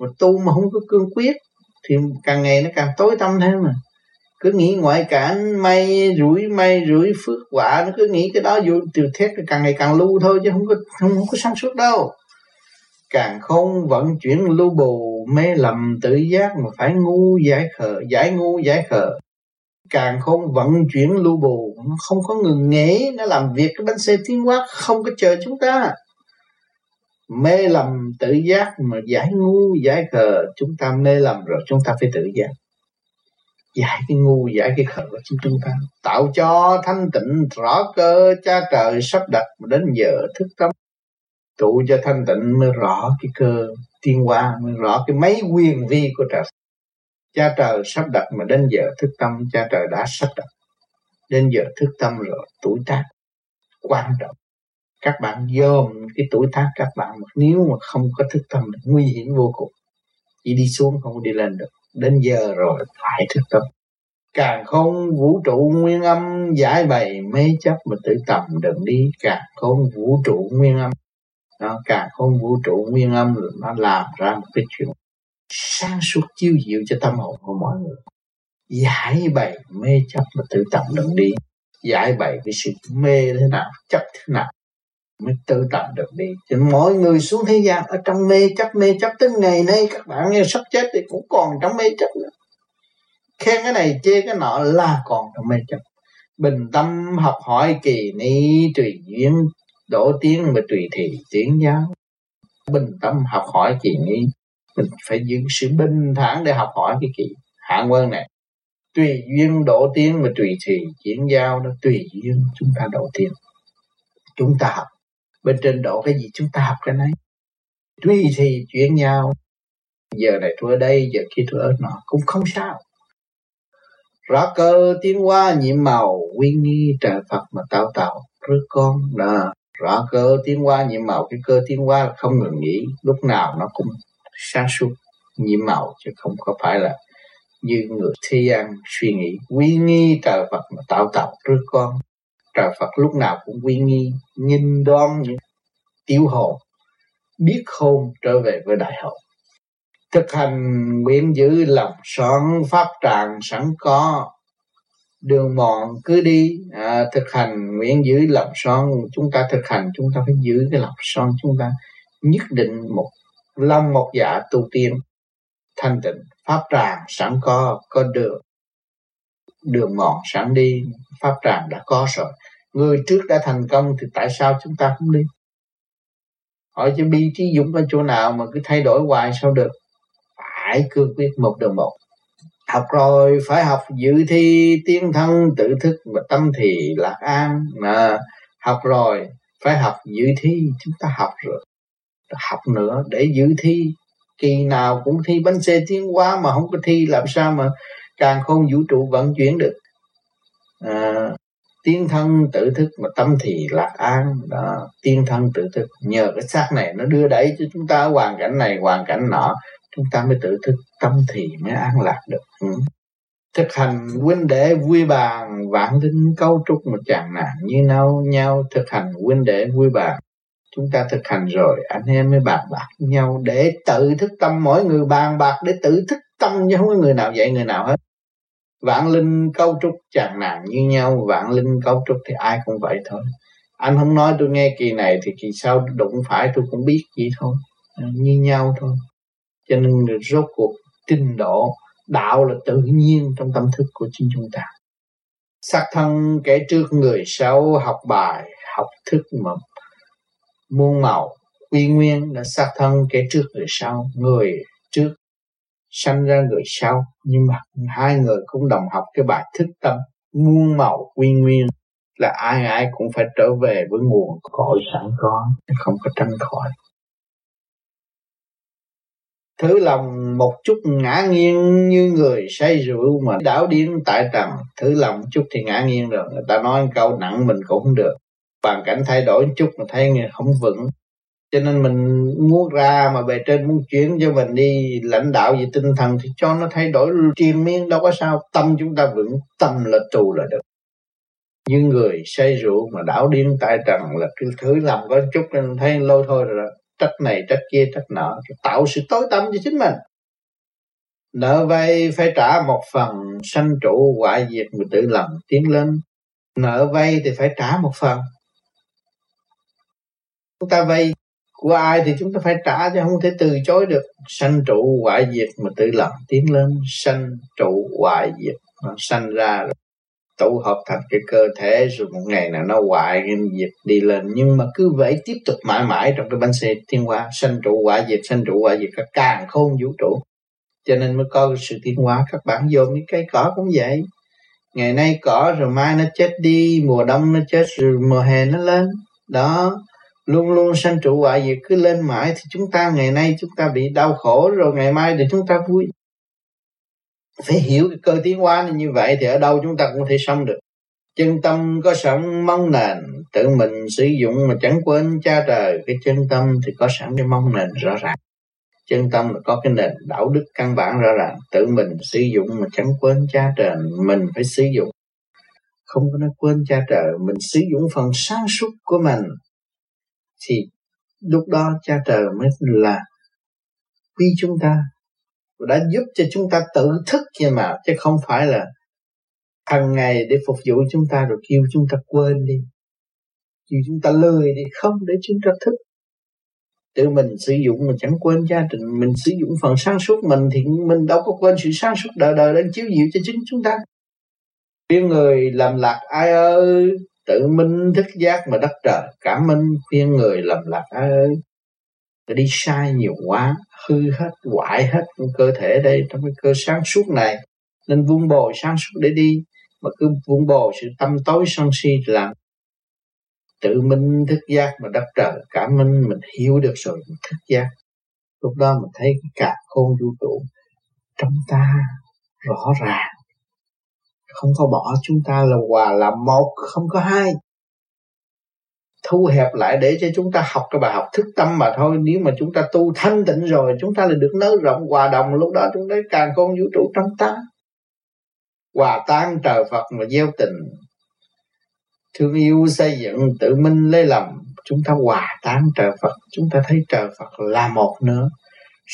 [SPEAKER 1] Mà tu mà không có cương quyết thì càng ngày nó càng tối tâm thêm mà. Cứ nghĩ ngoại cảnh may rủi may rủi phước quả nó cứ nghĩ cái đó vô từ thét càng ngày càng lưu thôi chứ không có không, không có sáng suốt đâu càng không vận chuyển lưu bù, mê lầm tự giác mà phải ngu giải khờ, giải ngu giải khờ. Càng không vận chuyển lưu bù, nó không có ngừng nghỉ, nó làm việc cái bánh xe tiến hóa không có chờ chúng ta. Mê lầm tự giác mà giải ngu giải khờ, chúng ta mê lầm rồi chúng ta phải tự giác. Giải cái ngu, giải cái khờ của chúng ta. Tạo cho thanh tịnh, rõ cơ, cha trời sắp đặt đến giờ thức tâm tụ cho thanh tịnh mới rõ cái cơ tiên hoa, mới rõ cái mấy quyền vi của trời. Cha trời sắp đặt mà đến giờ thức tâm, cha trời đã sắp đặt. Đến giờ thức tâm rồi, tuổi tác quan trọng. Các bạn dòm cái tuổi tác các bạn mà nếu mà không có thức tâm thì nguy hiểm vô cùng. Chỉ đi xuống không đi lên được. Đến giờ rồi phải thức tâm. Càng không vũ trụ nguyên âm giải bày, mấy chấp mà tự tầm đừng đi, càng không vũ trụ nguyên âm nó càng không vũ trụ, nguyên âm rồi nó làm ra một cái chuyện sáng suốt chiêu diệu cho tâm hồn của mọi người. Giải bày mê chấp mà tự tầm đừng đi. Giải bày cái sự mê thế nào, chấp thế nào mới tự tầm được đi. Cho mỗi người xuống thế gian, ở trong mê chấp mê chấp tới ngày nay, các bạn nghe sắp chết thì cũng còn trong mê chấp nữa. Khen cái này, chê cái nọ, là còn trong mê chấp. Bình tâm học hỏi kỳ ni, tùy duyên đổ tiếng mà tùy thị tiếng giáo. Bình tâm học hỏi kỳ ni mình phải giữ sự bình thản để học hỏi cái kỳ hạ quân này. Tùy duyên đổ tiếng mà tùy thị chuyển giao nó tùy duyên chúng ta đổ tiếng. Chúng ta học. Bên trên đổ cái gì chúng ta học cái này tùy thì chuyển nhau. Giờ này tôi ở đây, giờ kia tôi ở nọ, cũng không sao. Rõ cơ tiến hóa nhiệm màu, quy nghi trời Phật mà tạo tạo rước con là rõ cơ tiến hóa, nhiệm màu, cái cơ tiến hóa không ngừng nghỉ, lúc nào nó cũng sáng suốt, nhiệm màu chứ không có phải là như người thế gian suy nghĩ. Quy nghi trời Phật mà tạo tạo trước con, trời Phật lúc nào cũng quy nghi, nhìn đoan những tiểu hồn, biết khôn trở về với đại hồn. Thực hành nguyện giữ lòng son, pháp tràng sẵn có đường mòn cứ đi à, thực hành nguyện giữ lòng son. Chúng ta thực hành chúng ta phải giữ cái lòng son. Chúng ta nhất định một lòng một dạ tu tiên thanh tịnh pháp tràng sẵn có có đường đường mòn sẵn đi pháp tràng đã có rồi. Người trước đã thành công thì tại sao chúng ta không đi? Hỏi cho bi trí dũng ở chỗ nào mà cứ thay đổi hoài sao được? Phải cương quyết một đường một học rồi phải học dự thi tiên thân tự thức và tâm thì lạc an. Mà học rồi phải học dự thi chúng ta học rồi. Học nữa để dự thi. Kỳ nào cũng thi bánh xe tiến hóa mà không có thi làm sao mà càng không vũ trụ vận chuyển được? À, tiên thân tự thức mà tâm thì lạc an. Đó tiên thân tự thức. Nhờ cái xác này nó đưa đẩy cho chúng ta hoàn cảnh này hoàn cảnh nọ chúng ta mới tự thức tâm thì mới an lạc được. Ừ. thực hành huynh đệ vui bàn vạn linh cấu trúc một chàng nạn như nhau nhau thực hành huynh đệ vui bàn. Chúng ta thực hành rồi, anh em mới bàn bạc với nhau để tự thức tâm mỗi người bàn bạc, để tự thức tâm chứ không có người nào dạy người nào hết. Vạn linh cấu trúc chàng nạn như nhau vạn linh cấu trúc thì ai cũng vậy thôi. Anh không nói tôi nghe kỳ này thì kỳ sau đụng phải tôi cũng biết vậy thôi. Ừ, như nhau thôi cho nên rốt cuộc trình độ đạo là tự nhiên trong tâm thức của chính chúng ta. Sắc thân kể trước người sau học bài, học thức mà muôn màu quy nguyên là sắc thân kể trước người sau, người trước sanh ra người sau. Nhưng mà hai người cũng đồng học cái bài thức tâm, muôn màu quy nguyên là ai ai cũng phải trở về với nguồn cội sẵn có, không có tránh khỏi thử lòng một chút ngã nghiêng như người say rượu mà đảo điên tại trần thử lòng chút thì ngã nghiêng rồi, người ta nói câu nặng mình cũng không được. Hoàn cảnh thay đổi chút mà thấy không vững. Cho nên mình muốn ra mà bề trên muốn chuyển cho mình đi lãnh đạo về tinh thần thì cho nó thay đổi triền miên, đâu có sao. Tâm chúng ta vững, tâm là tù là được. Như người say rượu mà đảo điên tại trần là cứ thử làm có chút nên thấy lâu thôi rồi đó trách này trách kia trách nọ. Tạo sự tối tâm cho chính mình. Nợ vay phải trả một phần, sanh trụ quả diệt người tự làm tiến lên. Nợ vay thì phải trả một phần. Chúng ta vay của ai thì chúng ta phải trả chứ không thể từ chối được. Sanh trụ quả diệt mà tự làm tiến lên. Sanh trụ quả diệt, nó sanh ra rồi tụ hợp thành cái cơ thể, rồi một ngày nào nó hoại cái diệt đi lên. Nhưng mà cứ vậy tiếp tục mãi mãi trong cái bánh xe tiến hóa sanh trụ hoại diệt, sanh trụ hoại diệt các càng khôn vũ trụ. Cho nên mới có sự tiến hóa các bạn vô những cây cỏ cũng vậy. Ngày nay cỏ rồi mai nó chết đi, mùa đông nó chết rồi mùa hè nó lên. Đó, luôn luôn sanh trụ hoại diệt. Cứ lên mãi thì chúng ta ngày nay chúng ta bị đau khổ, rồi ngày mai thì chúng ta vui phải hiểu cái cơ tiến hóa như vậy thì ở đâu chúng ta cũng thể sống được. Chân tâm có sẵn mong nền, tự mình sử dụng mà chẳng quên cha trời. Cái chân tâm thì có sẵn cái mong nền rõ ràng. Chân tâm là có cái nền đạo đức căn bản rõ ràng. Tự mình sử dụng mà chẳng quên cha trời, mình phải sử dụng. Không có nói quên cha trời, mình sử dụng phần sáng suốt của mình. Thì lúc đó cha trời mới là quy chúng ta đã giúp cho chúng ta tự thức kia mà, chứ không phải là hàng ngày để phục vụ chúng ta rồi kêu chúng ta quên đi. Kêu chúng ta lười đi, không để chúng ta thức. Tự mình sử dụng mình chẳng quên gia đình mình sử dụng phần sáng suốt mình thì mình đâu có quên sự sáng suốt đời đời đang chiếu diệu cho chính chúng ta. Khuyên người làm lạc ai ơi, tự minh thức giác mà đất trời cảm minh khuyên người làm lạc ai ơi đi sai nhiều quá, hư hết, hoại hết cơ thể đây trong cái cơ sáng suốt này. Nên vun bồi sáng suốt để đi, mà cứ vun bồi sự tâm tối sân si làm tự minh thức giác mà đắp trời cảm minh, mình hiểu được rồi, mình thức giác. Lúc đó mình thấy cái cả khôn vũ trụ trong ta rõ ràng. Không có bỏ chúng ta là hòa là một, không có hai thu hẹp lại để cho chúng ta học cái bài học thức tâm mà thôi. Nếu mà chúng ta tu thanh tịnh rồi, chúng ta là được nới rộng, hòa đồng. Lúc đó chúng ta càng con vũ trụ trong ta hòa tan trời Phật mà gieo tình. Thương yêu xây dựng tự minh lấy lòng chúng ta hòa tan trời Phật. Chúng ta thấy trời Phật là một nữa.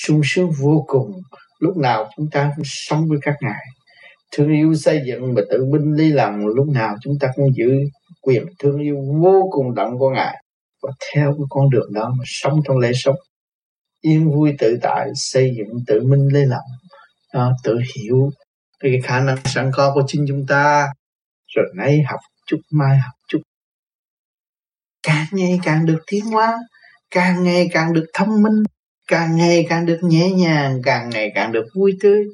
[SPEAKER 1] Sung sướng vô cùng. Lúc nào chúng ta cũng sống với các ngài. Thương yêu xây dựng và tự minh lấy lòng lúc nào chúng ta cũng giữ quyền thương yêu vô cùng đậm của Ngài và theo cái con đường đó mà sống trong lễ sống. Yên vui tự tại xây dựng tự minh lấy lòng đó, à, tự hiểu cái khả năng sẵn có của chính chúng ta. Rồi nay học chút mai học chút. Càng ngày càng được tiến hóa càng ngày càng được thông minh càng ngày càng được nhẹ nhàng càng ngày càng được vui tươi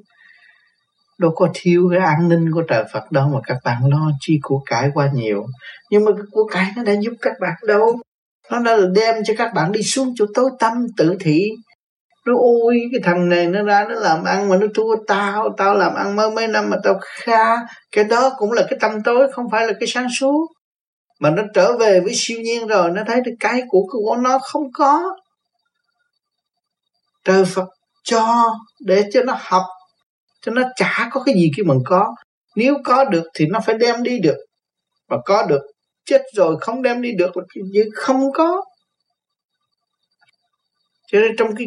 [SPEAKER 1] đâu có thiếu cái an ninh của trời Phật đâu mà các bạn lo chi của cải quá nhiều. Nhưng mà cái của cải nó đã giúp các bạn đâu. Nó đã đem cho các bạn đi xuống chỗ tối tâm tự thị. Nó ôi cái thằng này nó ra nó làm ăn mà nó thua tao. Tao làm ăn mới mấy năm mà tao kha. Cái đó cũng là cái tâm tối, không phải là cái sáng suốt. Mà nó trở về với siêu nhiên rồi, nó thấy cái của của nó không có. Trời Phật cho để cho nó học cho nó chả có cái gì kia mình có. Nếu có được thì nó phải đem đi được. Và có được, chết rồi không đem đi được là cái gì? Không có. Cho nên trong cái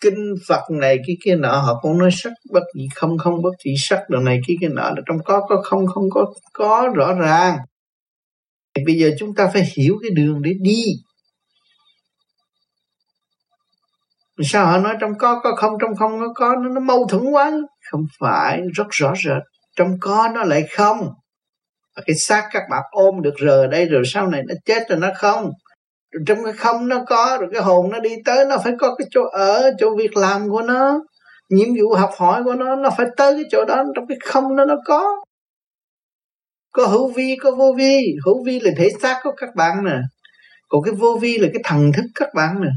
[SPEAKER 1] kinh Phật này, cái kia nọ, họ cũng nói sắc bất gì không không bất gì sắc, đồ này, cái kia nọ, là trong có có không không có có rõ ràng. Thì bây giờ chúng ta phải hiểu cái đường để đi. Sao họ nói trong có có không trong không nó có? Nó, nó mâu thuẫn quá. Không phải rất rõ rệt. Trong có nó lại không. Và cái xác các bạn ôm được rờ đây rồi sau này nó chết rồi nó không. Rồi trong cái không nó có rồi cái hồn nó đi tới nó phải có cái chỗ ở chỗ việc làm của nó. Nhiệm vụ học hỏi của nó nó phải tới cái chỗ đó. Trong cái không nó nó có. Có hữu vi có vô vi. Hữu vi là thể xác của các bạn nè. Còn cái vô vi là cái thần thức các bạn nè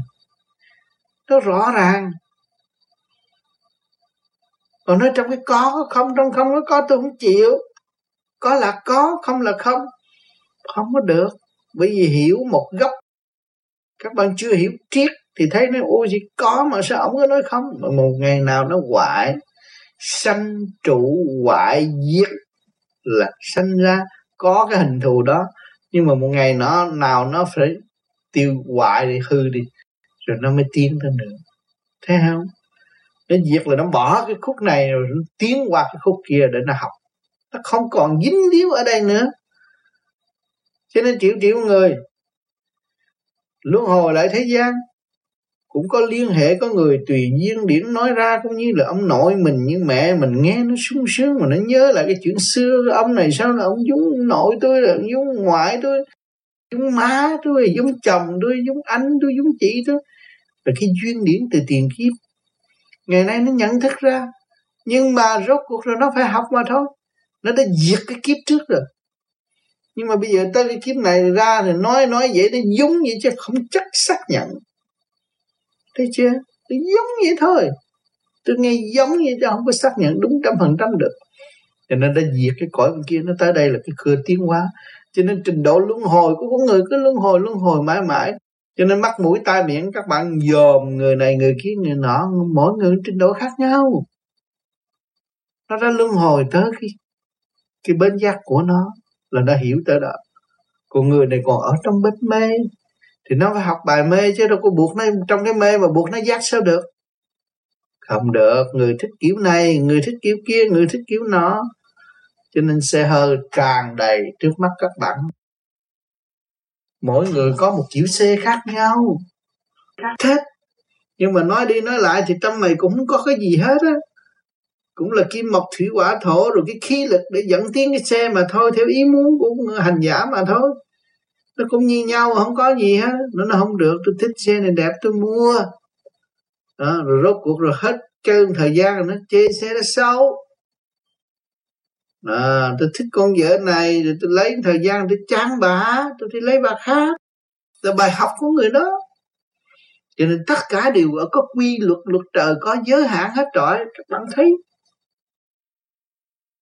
[SPEAKER 1] nó rõ ràng. Còn nói trong cái có không, trong không có có tôi không chịu. Có là có, không là không. Không có được. Bởi vì hiểu một góc các bạn chưa hiểu triết thì thấy nó, ôi, gì có mà sao ông có nói không? Mà một ngày nào nó hoại, sanh trụ hoại diệt là sanh ra. Có cái hình thù đó. Nhưng mà một ngày nó, nào nó phải tiêu hoại thì hư đi rồi nó mới tiến tới nữa thấy không? Nó diệt là nó bỏ cái khúc này rồi nó tiến qua cái khúc kia để nó học. Nó không còn dính líu ở đây nữa. Cho nên triệu triệu người, luân hồi lại thế gian, cũng có liên hệ có người tùy duyên điển nói ra, cũng như là ông nội mình như mẹ mình nghe nó sung sướng mà nó nhớ lại cái chuyện xưa ông này sao là ông giống nội tôi là ông giống ngoại tôi giống má tôi giống chồng tôi giống anh tôi giống chị tôi là cái duyên điển từ tiền kiếp. Ngày nay nó nhận thức ra, nhưng mà rốt cuộc rồi nó phải học mà thôi. Nó đã diệt cái kiếp trước rồi. Nhưng mà bây giờ tới cái kiếp này ra thì nói nói vậy nó giống vậy chứ không chắc xác nhận. Thấy chưa? Nó giống vậy thôi. Tôi nghe giống vậy chứ không có xác nhận đúng trăm phần trăm được. Cho nên đã diệt cái cõi bên kia, nó tới đây là cái cửa tiến hóa. Cho nên trình độ luân hồi của con người cứ luân hồi luân hồi mãi mãi cho nên mắt, mũi, tai, miệng, các bạn dòm người này, người kia, người nọ, mỗi người trình độ khác nhau. Nó đã luân hồi tới cái cái bên giác của nó là nó hiểu tới đó. Còn người này còn ở trong bến mê. Thì nó phải học bài mê chứ đâu có buộc nó trong cái mê mà buộc nó giác sao được. Không được, người thích kiểu này, người thích kiểu kia, người thích kiểu nó cho nên xe hơi tràn đầy trước mắt các bạn mỗi người có một kiểu xe khác nhau. Khác nhưng mà nói đi nói lại thì trong này cũng không có cái gì hết á. Cũng là kim mộc thủy hỏa thổ rồi cái khí lực để dẫn tiến cái xe mà thôi theo ý muốn của hành giả mà thôi. Nó cũng như nhau không có gì hết. Nó nó không được. Tôi thích xe này đẹp tôi mua. Đó, rồi rốt cuộc rồi hết cơn thời gian rồi nó chê xe nó xấu à, tôi thích con vợ này rồi tôi lấy thời gian tôi chán bà tôi đi lấy bà khác. Là bài học của người đó. Cho nên tất cả đều ở có quy luật luật trời có giới hạn hết trọi các bạn thấy.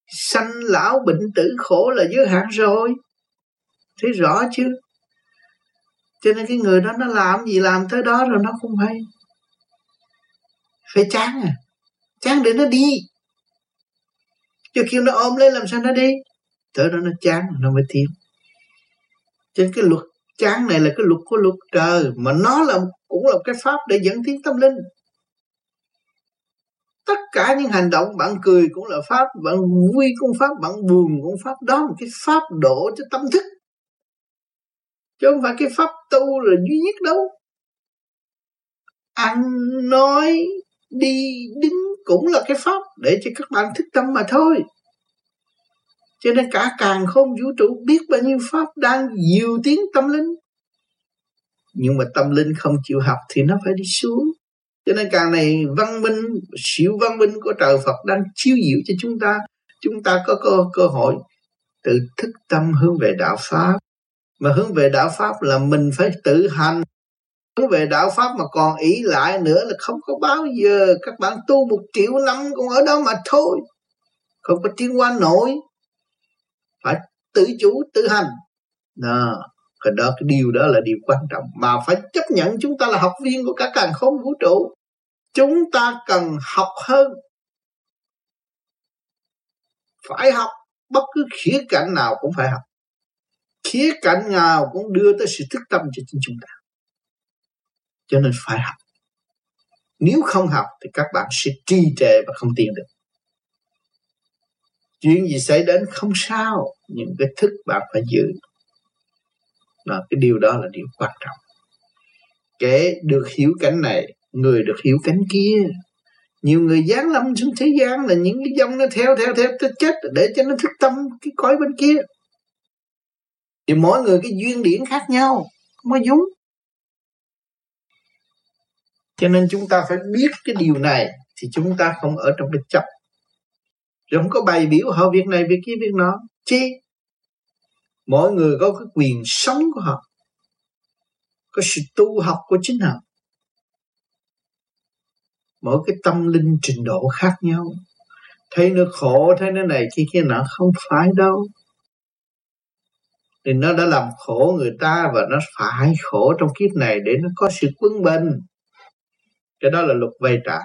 [SPEAKER 1] Sanh lão bệnh tử khổ là giới hạn rồi. Thấy rõ chưa cho nên cái người đó nó làm gì làm tới đó rồi nó không hay. Phải chán à. Chán để nó đi chứ khi nó ôm lấy làm sao nó đi? Tới đó nó chán, nó mới tiến. Trên cái luật chán này là cái luật của luật trời, mà nó là cũng là cái pháp để dẫn tiến tâm linh. Tất cả những hành động bạn cười cũng là pháp, bạn vui cũng pháp, bạn buồn cũng pháp. Đó là cái pháp độ cho tâm thức. Chứ không phải cái pháp tu là duy nhất đâu. Ăn nói, đi đứng cũng là cái pháp để cho các bạn thức tâm mà thôi. Cho nên cả càng không vũ trụ biết bao nhiêu pháp đang nhiều tiếng tâm linh. Nhưng mà tâm linh không chịu học thì nó phải đi xuống. Cho nên càng này văn minh siêu văn minh của trời Phật đang chiếu diệu cho chúng ta. Chúng ta có cơ, cơ hội tự thức tâm hướng về đạo pháp. Mà hướng về đạo pháp là mình phải tự hành hướng về đạo pháp mà còn ý lại nữa là không có bao giờ. Các bạn tu một triệu năm cũng ở đó mà thôi. Không có tiến qua nổi. Phải tự chủ, tự hành. Đó cái đó, cái điều đó là điều quan trọng. Mà phải chấp nhận chúng ta là học viên của cả càng không vũ trụ. Chúng ta cần học hơn. Phải học. Bất cứ khía cạnh nào cũng phải học. Khía cạnh nào cũng đưa tới sự thức tâm cho chính chúng ta cho nên phải học. Nếu không học thì các bạn sẽ trì trệ và không tiến được. Chuyện gì xảy đến không sao, nhưng cái thức bạn phải giữ. Là cái điều đó là điều quan trọng. Kể được hiểu cảnh này, người được hiểu cảnh kia. Nhiều người dán lâm xuống thế gian là những cái dòng nó theo theo theo, tới chết để cho nó thức tâm cái cõi bên kia. Thì mỗi người cái duyên điển khác nhau không có giống cho nên chúng ta phải biết cái điều này thì chúng ta không ở trong cái chấp. Rồi không có bày biểu họ việc này, việc kia, việc nọ. Chi? Mỗi người có cái quyền sống của họ, có sự tu học của chính họ. Mỗi cái tâm linh trình độ khác nhau. Thấy nó khổ, thấy nó này kia kia nọ, không phải đâu. Thì nó đã làm khổ người ta và nó phải khổ trong kiếp này để nó có sự quân bình cái đó là luật vay trả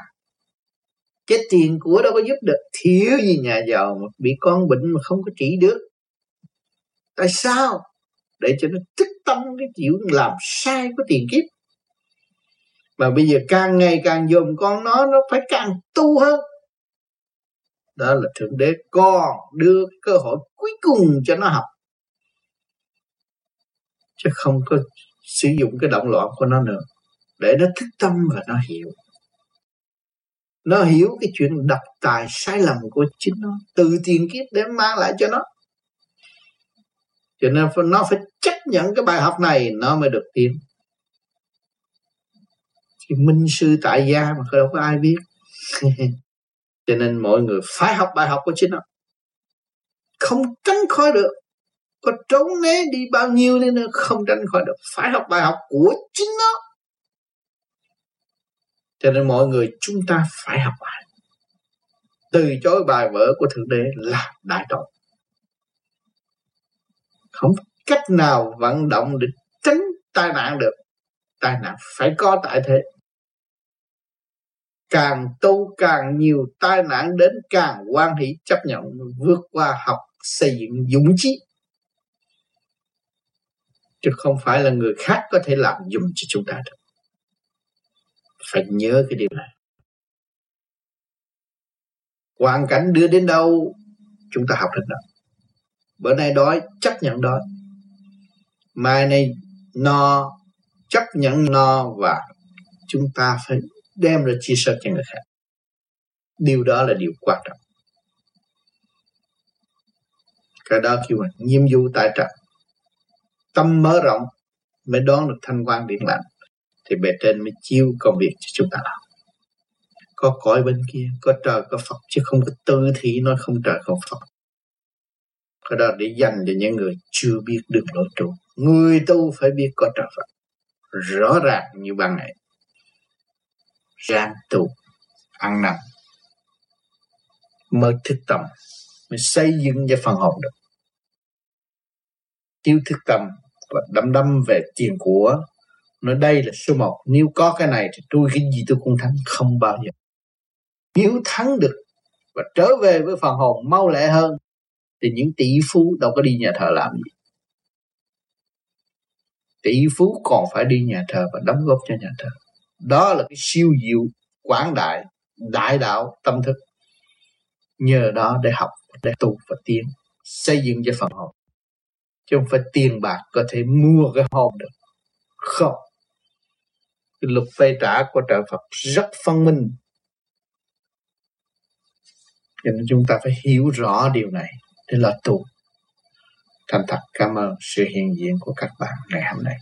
[SPEAKER 1] cái tiền của đâu có giúp được thiếu gì nhà giàu mà bị con bệnh mà không có trị được? Tại sao? Để cho nó tích tâm cái chịu làm sai của tiền kiếp. Mà bây giờ càng ngày càng dồn con nó nó phải càng tu hơn. Đó là thượng đế còn đưa cơ hội cuối cùng cho nó học. Chứ không có sử dụng cái động loạn của nó nữa để nó thức tâm và nó hiểu. Nó hiểu cái chuyện đập tài sai lầm của chính nó, từ tiền kiếp để mang lại cho nó. Cho nên nó phải chấp nhận cái bài học này, nó mới được tiến. Thì minh sư tại gia mà đâu có ai biết. *laughs* Cho nên mọi người phải học bài học của chính nó. Không tránh khỏi được. Có trốn né đi bao nhiêu đi nữa, không tránh khỏi được. Phải học bài học của chính nó cho nên mọi người chúng ta phải học bài từ chối bài vở của thượng đế là đại tội. Không cách nào vận động để tránh tai nạn được. Tai nạn phải có tại thế. Càng tu càng nhiều tai nạn đến càng quan hỷ, chấp nhận, vượt qua học, xây dựng dũng chí. Chứ không phải là người khác có thể làm dùng cho chúng ta được phải nhớ cái điều này. Hoàn cảnh đưa đến đâu, chúng ta học đến đó. Bữa nay đói, chấp nhận đói. Mai nay no, chấp nhận no và chúng ta phải đem ra chia sẻ cho người khác. Điều đó là điều quan trọng. Cái đó kêu là nhiệm vụ tại trận tâm mở rộng mới đón được thanh quan điện lạnh thì bề trên mới chiêu công việc cho chúng ta làm. Có cõi bên kia, có trời, có Phật, chứ không có tư thị nói không trời, không Phật. Cái đó để dành cho những người chưa biết được lối tu. Người tu phải biết có trời Phật. Rõ ràng như ban ngày. Ráng tu, ăn nằm mới thức tâm, mới xây dựng cho phần hồn được. Thiếu thức tâm và đâm đâm về tiền của nói đây là số một. Nếu có cái này thì tôi cái gì tôi cũng thắng, không bao giờ. Nếu thắng được và trở về với phần hồn mau lẹ hơn, thì những tỷ phú đâu có đi nhà thờ làm gì. Tỷ phú còn phải đi nhà thờ và đóng góp cho nhà thờ. Đó là cái siêu diệu, quảng đại đại đạo, tâm thức. Nhờ đó để học, để tu và tiến, xây dựng cho phần hồn. Chứ không phải tiền bạc có thể mua cái hồn được. Không cái luật vay trả của trợ Phật rất phân minh. Cho nên chúng ta phải hiểu rõ điều này để là tu thành thật cảm ơn sự hiện diện của các bạn ngày hôm nay.